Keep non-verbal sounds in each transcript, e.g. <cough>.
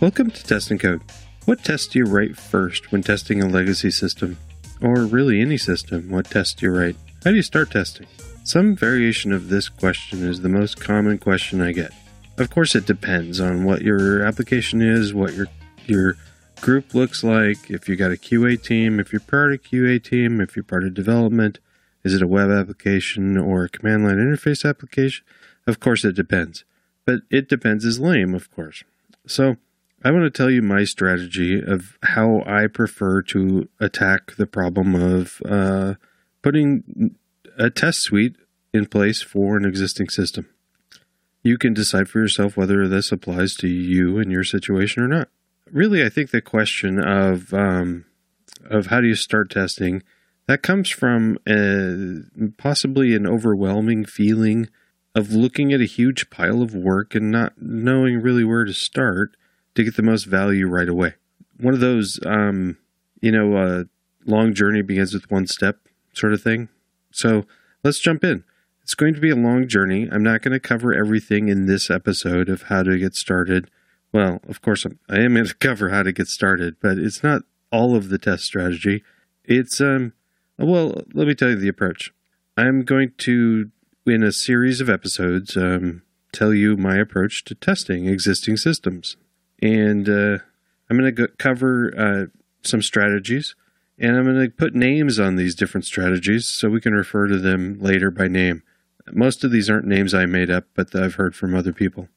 Welcome to Testing Code. What tests do you write first when testing a legacy system? Or really any system, what tests do you write? How do you start testing? Some variation of this question is the most common question I get. Of course, it depends on what your application is, what your your group looks like, if you got a QA team, if you're part of QA team, if you're part of development, is it a web application or a command line interface application? Of course, it depends. But it depends is lame, of course. So, I want to tell you my strategy of how I prefer to attack the problem of uh, putting a test suite in place for an existing system. You can decide for yourself whether this applies to you and your situation or not. Really, I think the question of um, of how do you start testing that comes from a, possibly an overwhelming feeling of looking at a huge pile of work and not knowing really where to start to get the most value right away. One of those, um, you know, uh, long journey begins with one step sort of thing. So let's jump in. It's going to be a long journey. I'm not going to cover everything in this episode of how to get started. Well, of course, I am going <laughs> to cover how to get started, but it's not all of the test strategy. It's um, well, let me tell you the approach. I'm going to, in a series of episodes, um, tell you my approach to testing existing systems, and uh, I'm going to cover uh, some strategies and I'm going to put names on these different strategies so we can refer to them later by name. Most of these aren't names I made up, but I've heard from other people.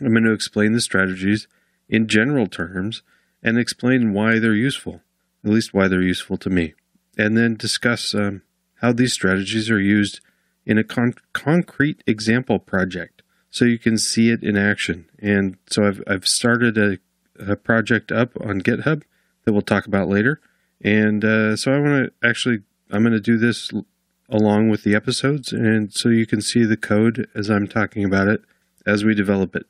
I'm going to explain the strategies in general terms and explain why they're useful, at least why they're useful to me, and then discuss um, how these strategies are used in a con- concrete example project so you can see it in action. And so I've, I've started a, a project up on GitHub that we'll talk about later and uh, so I want to actually, I'm going to do this along with the episodes, and so you can see the code as I'm talking about it as we develop it.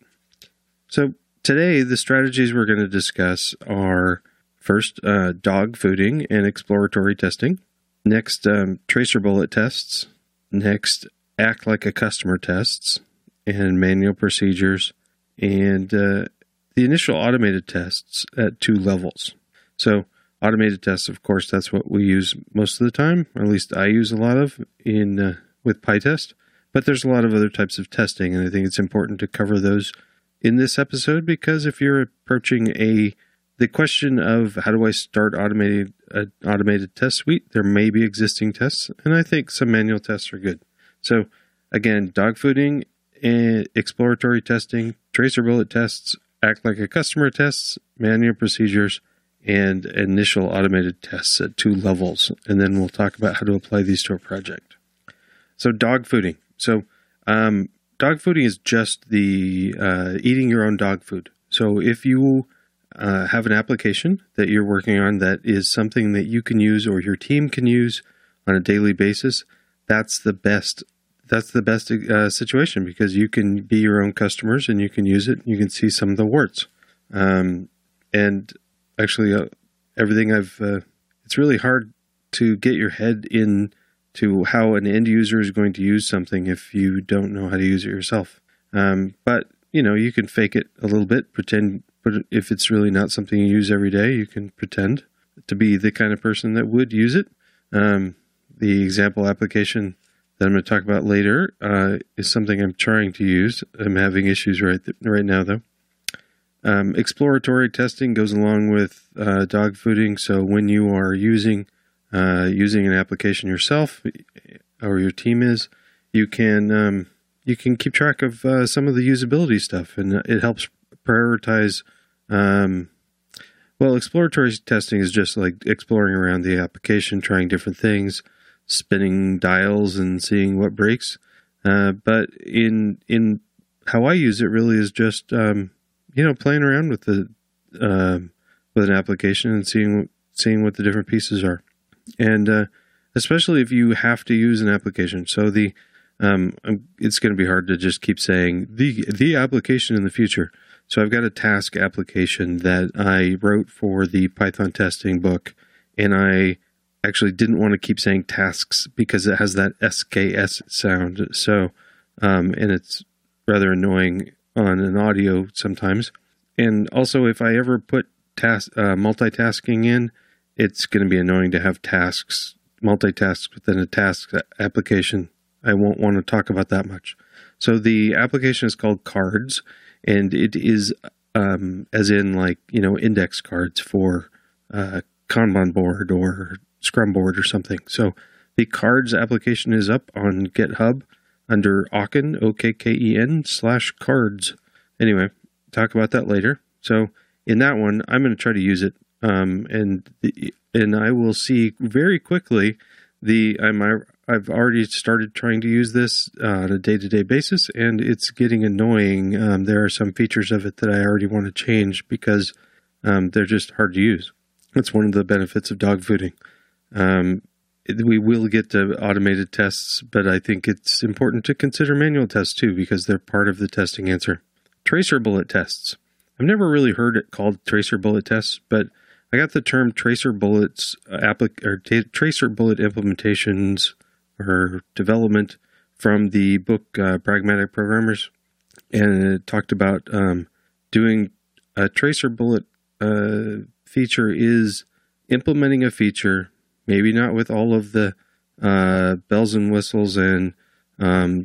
So today, the strategies we're going to discuss are first uh, dog fooding and exploratory testing. Next, um, tracer bullet tests. Next, act like a customer tests and manual procedures. And uh, the initial automated tests at two levels. So automated tests, of course, that's what we use most of the time, or at least I use a lot of in uh, with PyTest. But there's a lot of other types of testing, and I think it's important to cover those in this episode because if you're approaching a the question of how do I start automated an automated test suite, there may be existing tests, and I think some manual tests are good. So again, dog fooding exploratory testing, tracer bullet tests, act like a customer tests, manual procedures and initial automated tests at two levels. And then we'll talk about how to apply these to a project. So, dog fooding. So, um, dog fooding is just the uh, eating your own dog food. So, if you uh, have an application that you're working on that is something that you can use or your team can use on a daily basis, that's the best. That's the best uh, situation because you can be your own customers and you can use it. You can see some of the warts. Um, and actually uh, everything I've. Uh, it's really hard to get your head in to how an end user is going to use something if you don't know how to use it yourself. Um, but you know, you can fake it a little bit, pretend. But if it's really not something you use every day, you can pretend to be the kind of person that would use it. Um, the example application that I'm going to talk about later uh, is something I'm trying to use. I'm having issues right th- right now, though. Um, exploratory testing goes along with uh, dog fooding. So when you are using uh, using an application yourself or your team is, you can um, you can keep track of uh, some of the usability stuff, and it helps prioritize. Um, well, exploratory testing is just like exploring around the application, trying different things, spinning dials, and seeing what breaks. Uh, but in in how I use it, really is just um, you know, playing around with the uh, with an application and seeing seeing what the different pieces are, and uh, especially if you have to use an application. So the um, it's going to be hard to just keep saying the the application in the future. So I've got a task application that I wrote for the Python testing book, and I actually didn't want to keep saying tasks because it has that SKS sound. So, um, and it's rather annoying on an audio sometimes. and also if I ever put task uh, multitasking in, it's going to be annoying to have tasks multitask within a task application. I won't want to talk about that much. So the application is called Cards, and it is um, as in like you know index cards for uh, Kanban board or Scrum board or something. So the Cards application is up on GitHub under Okken O K K E N slash Cards. Anyway, talk about that later. So in that one, I'm going to try to use it, um, and the, and I will see very quickly the I'm I've already started trying to use this uh, on a day to day basis, and it's getting annoying. Um, there are some features of it that I already want to change because um, they're just hard to use. That's one of the benefits of dog fooding. Um, we will get to automated tests, but I think it's important to consider manual tests too because they're part of the testing answer. Tracer bullet tests. I've never really heard it called tracer bullet tests, but I got the term tracer bullets uh, applic- or t- tracer bullet implementations or development from the book uh, Pragmatic Programmers, and it talked about um, doing a tracer bullet uh, feature is implementing a feature, maybe not with all of the uh, bells and whistles and um,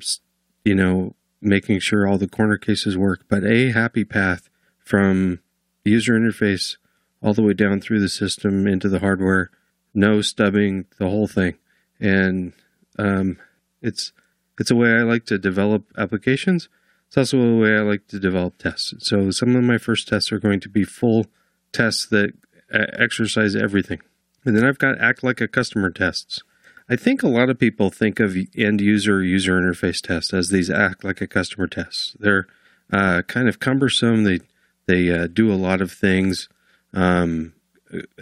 you know making sure all the corner cases work, but a happy path from the user interface all the way down through the system into the hardware, no stubbing, the whole thing. And um, it's it's a way I like to develop applications. It's also a way I like to develop tests. So some of my first tests are going to be full tests that uh, exercise everything. And then I've got act like a customer tests. I think a lot of people think of end user user interface tests as these act like a customer tests. They're uh, kind of cumbersome. They they uh, do a lot of things. Um,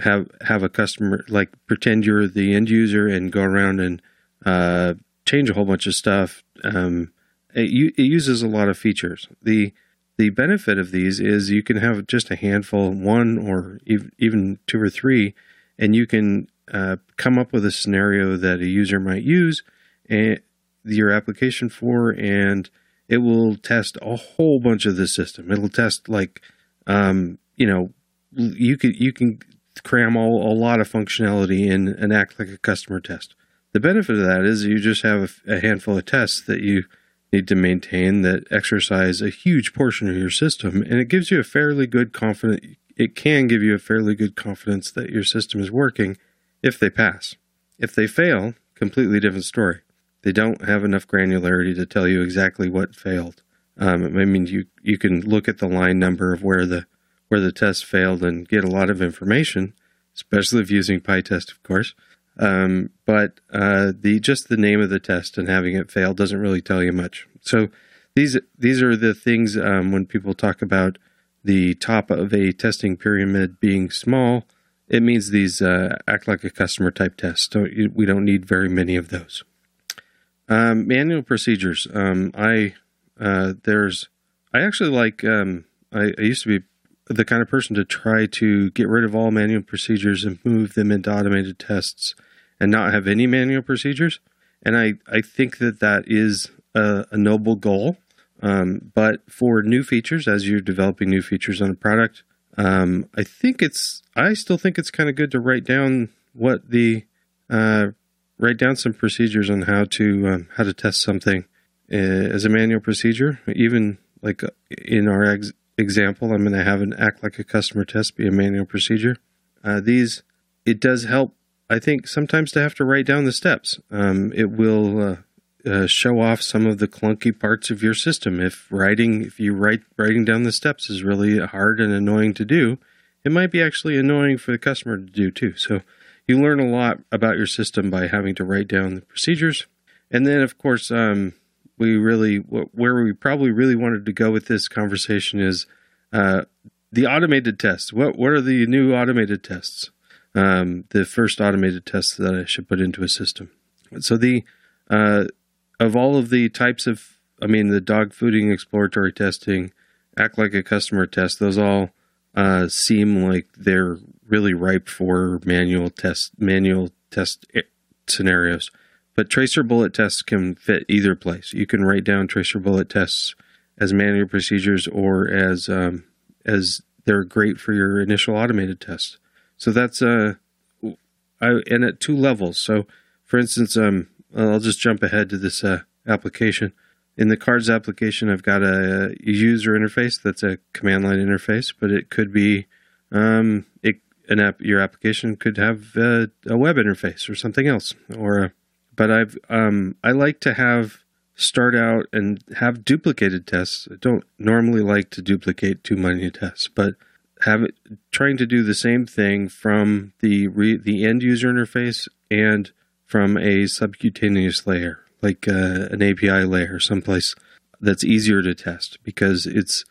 have have a customer like pretend you're the end user and go around and uh, change a whole bunch of stuff. Um, it, it, uses a lot of features. the The benefit of these is you can have just a handful, one or even two or three, and you can uh, come up with a scenario that a user might use and your application for, and it will test a whole bunch of the system. It'll test like, um, you know, you can you can cram all, a lot of functionality in and act like a customer test. The benefit of that is you just have a, a handful of tests that you need to maintain that exercise a huge portion of your system, and it gives you a fairly good confidence. It can give you a fairly good confidence that your system is working if they pass. If they fail, completely different story. They don't have enough granularity to tell you exactly what failed. Um, I mean, you you can look at the line number of where the where the test failed and get a lot of information, especially if using PyTest, of course. Um, but uh, the just the name of the test and having it fail doesn't really tell you much. So these these are the things um, when people talk about the top of a testing pyramid being small it means these uh, act like a customer type test. Don't, we don't need very many of those. Um, manual procedures. Um, I uh, there's I actually like. Um, I, I, used to be the kind of person to try to get rid of all manual procedures and move them into automated tests and not have any manual procedures. And I I think that that is a, a noble goal. Um, but for new features, as you're developing new features on a product, um, I think it's. I still think it's kind of good to write down what the uh, write down some procedures on how to um, how to test something uh, as a manual procedure. Even like uh, in our ex- example, I'm going to have an act like a customer test be a manual procedure. Uh, these it does help. I think sometimes to have to write down the steps. Um, it will uh, show off some of the clunky parts of your system. If writing, if you write writing down the steps is really hard and annoying to do, it might be actually annoying for the customer to do too. So you learn a lot about your system by having to write down the procedures. And then, of course, um, we really where we probably really wanted to go with this conversation is uh, the automated tests. What what are the new automated tests? Um, the first automated tests that I should put into a system. So the uh, of all of the types of, I mean, the dog fooding exploratory testing, act like a customer test, those all uh, seem like they're really ripe for manual test, manual test scenarios. But tracer bullet tests can fit either place. You can write down tracer bullet tests as manual procedures or as um, as they're great for your initial automated test. So that's uh, I and at two levels. So for instance, um, I'll just jump ahead to this uh, application. In the cards application, I've got a user interface that's a command line interface, but it could be um, it, an app. Your application could have a, a web interface or something else. Or, a, but I've um, I like to have start out and have duplicated tests. I don't normally like to duplicate too many tests, but have it trying to do the same thing from the re, the end user interface and from a subcutaneous layer, like uh, an API layer, someplace that's easier to test because it's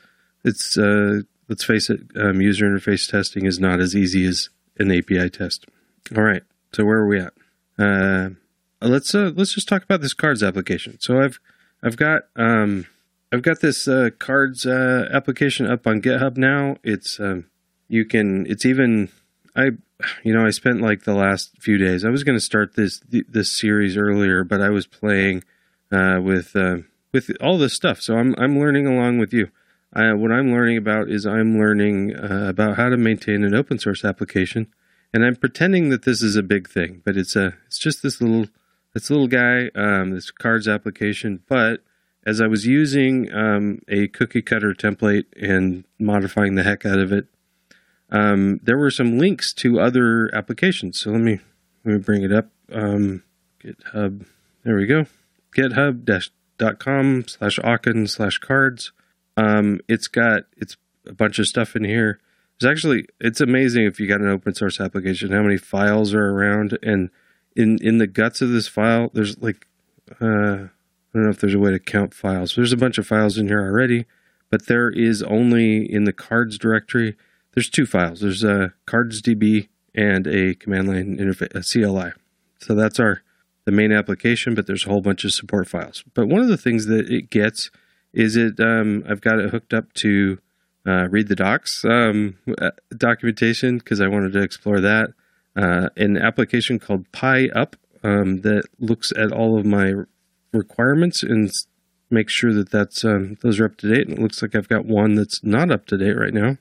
it's uh, let's face it, um, user interface testing is not as easy as an API test. All right, so where are we at? Uh, let's uh, let's just talk about this cards application. So I've I've got um, I've got this uh, cards uh, application up on GitHub now. It's um, you can it's even I you know I spent like the last few days. I was going to start this this series earlier, but I was playing uh, with uh, with all this stuff. So I'm I'm learning along with you. what I'm learning about is I'm learning uh, about how to maintain an open source application, and I'm pretending that this is a big thing, but it's a it's just this little this little guy, um, this cards application. But as I was using um, a cookie cutter template and modifying the heck out of it, um, there were some links to other applications. So let me let me bring it up. Um, GitHub. There we go. GitHub.com slash Okken slash cards. Um, it's got it's a bunch of stuff in here. It's actually it's amazing if you got an open source application how many files are around and in in the guts of this file, there's like uh, I don't know if there's a way to count files. There's a bunch of files in here already, but there is only in the cards directory. There's two files. There's a cards.db and a command line interface, a CLI. So that's our the main application, but there's a whole bunch of support files. But one of the things that it gets is it um, I've got it hooked up to uh, read the docs um, uh, documentation because I wanted to explore that uh, an application called PyUp um, that looks at all of my requirements and makes sure that that's um, those are up to date. And it looks like I've got one that's not up to date right now.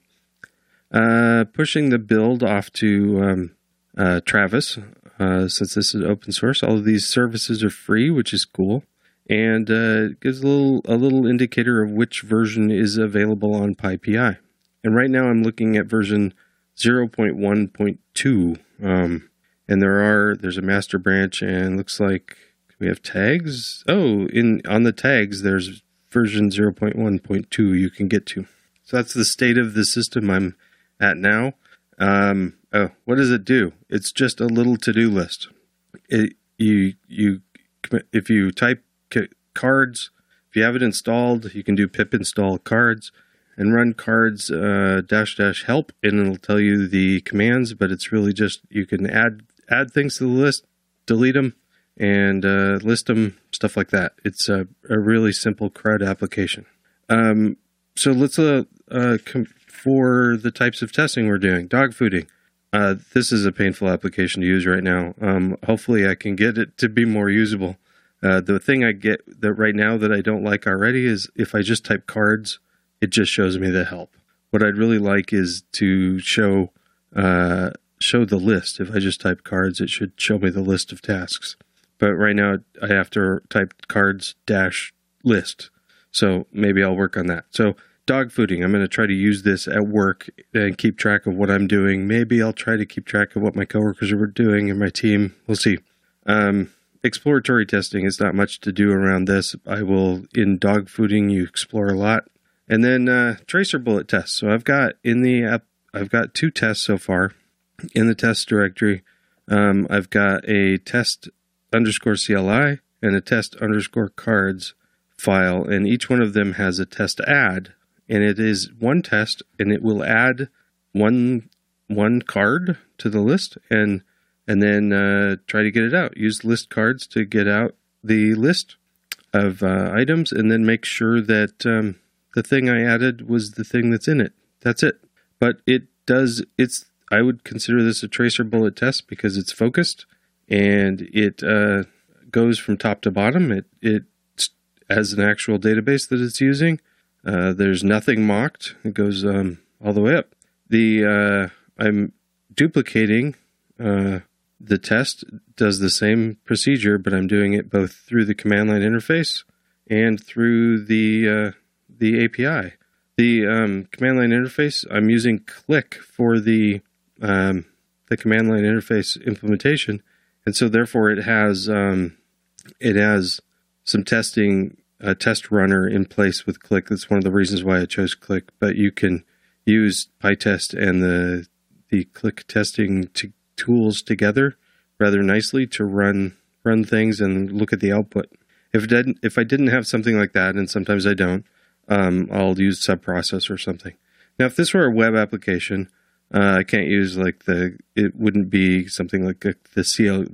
Uh, pushing the build off to um, uh, Travis, uh, since this is open source. All of these services are free, which is cool, and uh, gives a little a little indicator of which version is available on PyPI. And right now, I'm looking at version 0.1.2 um, and there are there's a master branch and looks like we have tags. Oh, in on the tags there's version 0.1.2 you can get to. So that's the state of the system I'm at now. Um, oh, what does it do? It's just a little to-do list. It, you you if you type cards, if you have it installed, you can do pip install cards and run cards uh, dash dash help and it'll tell you the commands but it's really just you can add add things to the list delete them and uh, list them stuff like that it's a, a really simple crud application um, so let's uh, uh com- for the types of testing we're doing dog fooding uh, this is a painful application to use right now um, hopefully i can get it to be more usable uh, the thing i get that right now that i don't like already is if i just type cards it just shows me the help. What I'd really like is to show uh, show the list. If I just type cards, it should show me the list of tasks. But right now, I have to type cards dash list. So maybe I'll work on that. So dog fooding. I'm going to try to use this at work and keep track of what I'm doing. Maybe I'll try to keep track of what my coworkers are doing and my team. We'll see. Um, exploratory testing is not much to do around this. I will in dog fooding. You explore a lot. And then uh, tracer bullet tests. So I've got in the app, I've got two tests so far in the test directory. Um, I've got a test underscore CLI and a test underscore cards file, and each one of them has a test add, and it is one test, and it will add one one card to the list, and and then uh, try to get it out. Use list cards to get out the list of uh, items, and then make sure that um, the thing I added was the thing that's in it. That's it. But it does, it's, I would consider this a tracer bullet test because it's focused and it uh, goes from top to bottom. It, it has an actual database that it's using. Uh, there's nothing mocked. It goes um, all the way up. The uh, I'm duplicating uh, the test does the same procedure, but I'm doing it both through the command line interface and through the uh, the API. The um, command line interface I'm using Click for the um, the command line interface implementation, and so therefore it has um, it has some testing a test runner in place with Click. That's one of the reasons why I chose Click. But you can use PyTest and the the Click testing to, tools together rather nicely to run run things and look at the output. If didn't, if I didn't have something like that, and sometimes I don't, um, I'll use subprocess or something. Now, if this were a web application, uh, I can't use like the. It wouldn't be something like a, the CL,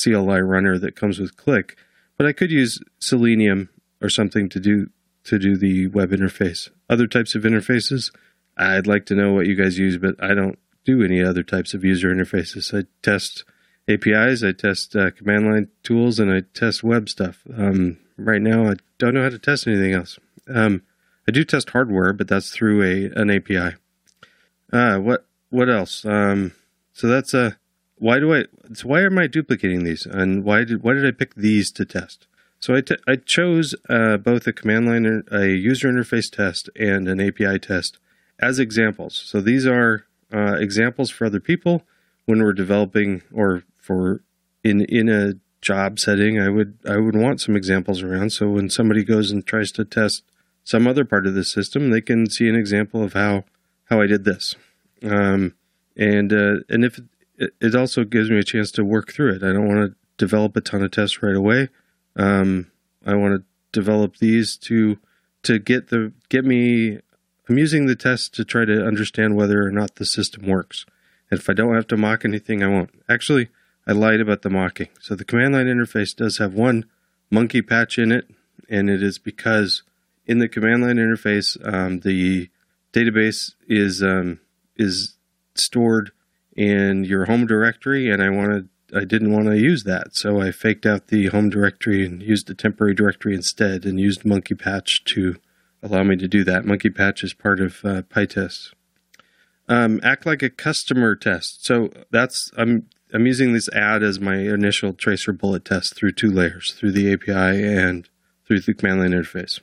CLI runner that comes with Click, but I could use Selenium or something to do to do the web interface. Other types of interfaces, I'd like to know what you guys use, but I don't do any other types of user interfaces. I test APIs, I test uh, command line tools, and I test web stuff. Um, right now, I don't know how to test anything else. Um, I do test hardware, but that's through a an API. Uh, what what else? Um, so that's a uh, why do I? So why am I duplicating these, and why did why did I pick these to test? So I, I chose uh, both a command line, a user interface test, and an API test as examples. So these are uh, examples for other people when we're developing or for in in a job setting. I would I would want some examples around. So when somebody goes and tries to test some other part of the system, they can see an example of how how I did this. Um, and uh, and if it also gives me a chance to work through it. I don't want to develop a ton of tests right away. Um, I want to develop these to to get the get me. I'm using the test to try to understand whether or not the system works. And if I don't have to mock anything, I won't. Actually, I lied about the mocking. So the command line interface does have one monkey patch in it, and it is because in the command line interface, um, the database is um, is stored in your home directory, and I wanted I didn't want to use that, so I faked out the home directory and used a temporary directory instead, and used Monkey Patch to allow me to do that. Monkey Patch is part of uh, PyTest. Um, act like a customer test. So that's I'm I'm using this add as my initial tracer bullet test through two layers, through the API and through the command line interface.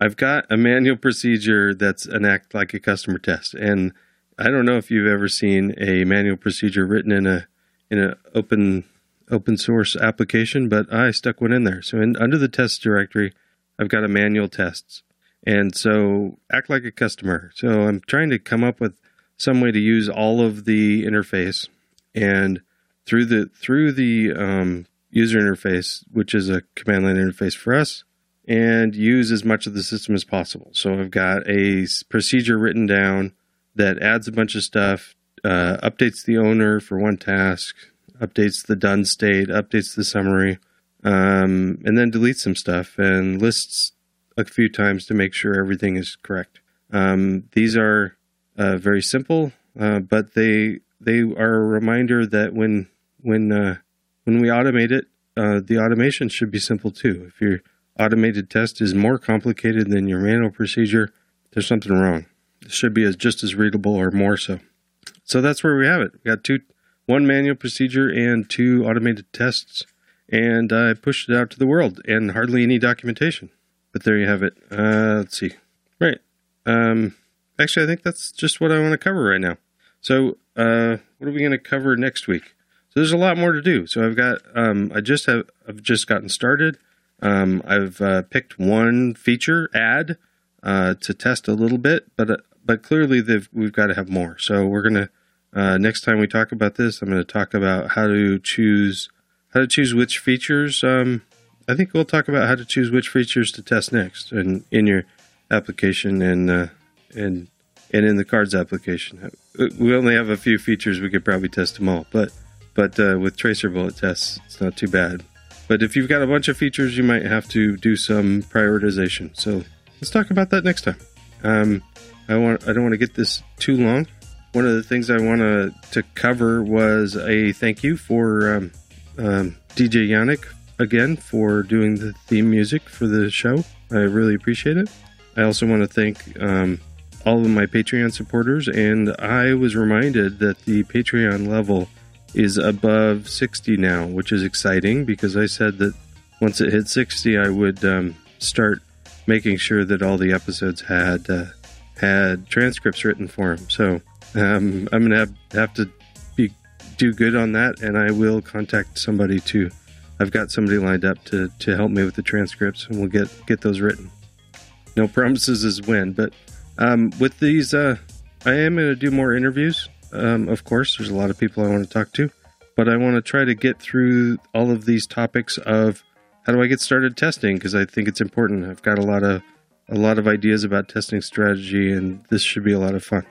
I've got a manual procedure that's an act like a customer test, and I don't know if you've ever seen a manual procedure written in a in an open open source application, but I stuck one in there. So in, under the test directory, I've got a manual tests, and so act like a customer. So I'm trying to come up with some way to use all of the interface and through the through the um, user interface, which is a command line interface for us, and use as much of the system as possible. So I've got a procedure written down that adds a bunch of stuff uh, updates the owner for one task, updates the done state, updates the summary, um, and then deletes some stuff and lists a few times to make sure everything is correct. Um, these are uh, very simple, uh, but they they are a reminder that when when uh, when we automate it, uh, the automation should be simple too. If your automated test is more complicated than your manual procedure, there's something wrong. It should be as just as readable or more so. So that's where we have it. We got two, one manual procedure and two automated tests, and I pushed it out to the world and hardly any documentation. But there you have it. Uh, let's see. Right. Um, actually, I think that's just what I want to cover right now. So, uh, what are we going to cover next week? So there's a lot more to do. So I've got, um, I just have, I've just gotten started. Um, I've uh, picked one feature add uh, to test a little bit, but uh, but clearly we've got to have more. So we're gonna uh, next time we talk about this, I'm going to talk about how to choose how to choose which features. Um, I think we'll talk about how to choose which features to test next, and in your application and uh, and and in the cards application. We only have a few features; we could probably test them all, but but uh, with tracer bullet tests, it's not too bad. But if you've got a bunch of features, you might have to do some prioritization. So let's talk about that next time. Um, I want I don't want to get this too long. One of the things I want to cover was a thank you for um, um, DJ Yannick again for doing the theme music for the show. I really appreciate it. I also want to thank um, all of my Patreon supporters, and I was reminded that the Patreon level is above 60 now, which is exciting because I said that once it hit 60, I would um, start making sure that all the episodes had uh, had transcripts written for him. So um, I'm gonna have, have to be do good on that, and I will contact somebody to. I've got somebody lined up to, to help me with the transcripts, and we'll get get those written. No promises is when, but um, with these, uh, I am going to do more interviews. Um, of course, there's a lot of people I want to talk to, but I want to try to get through all of these topics of how do I get started testing because I think it's important. I've got a lot of a lot of ideas about testing strategy, and this should be a lot of fun.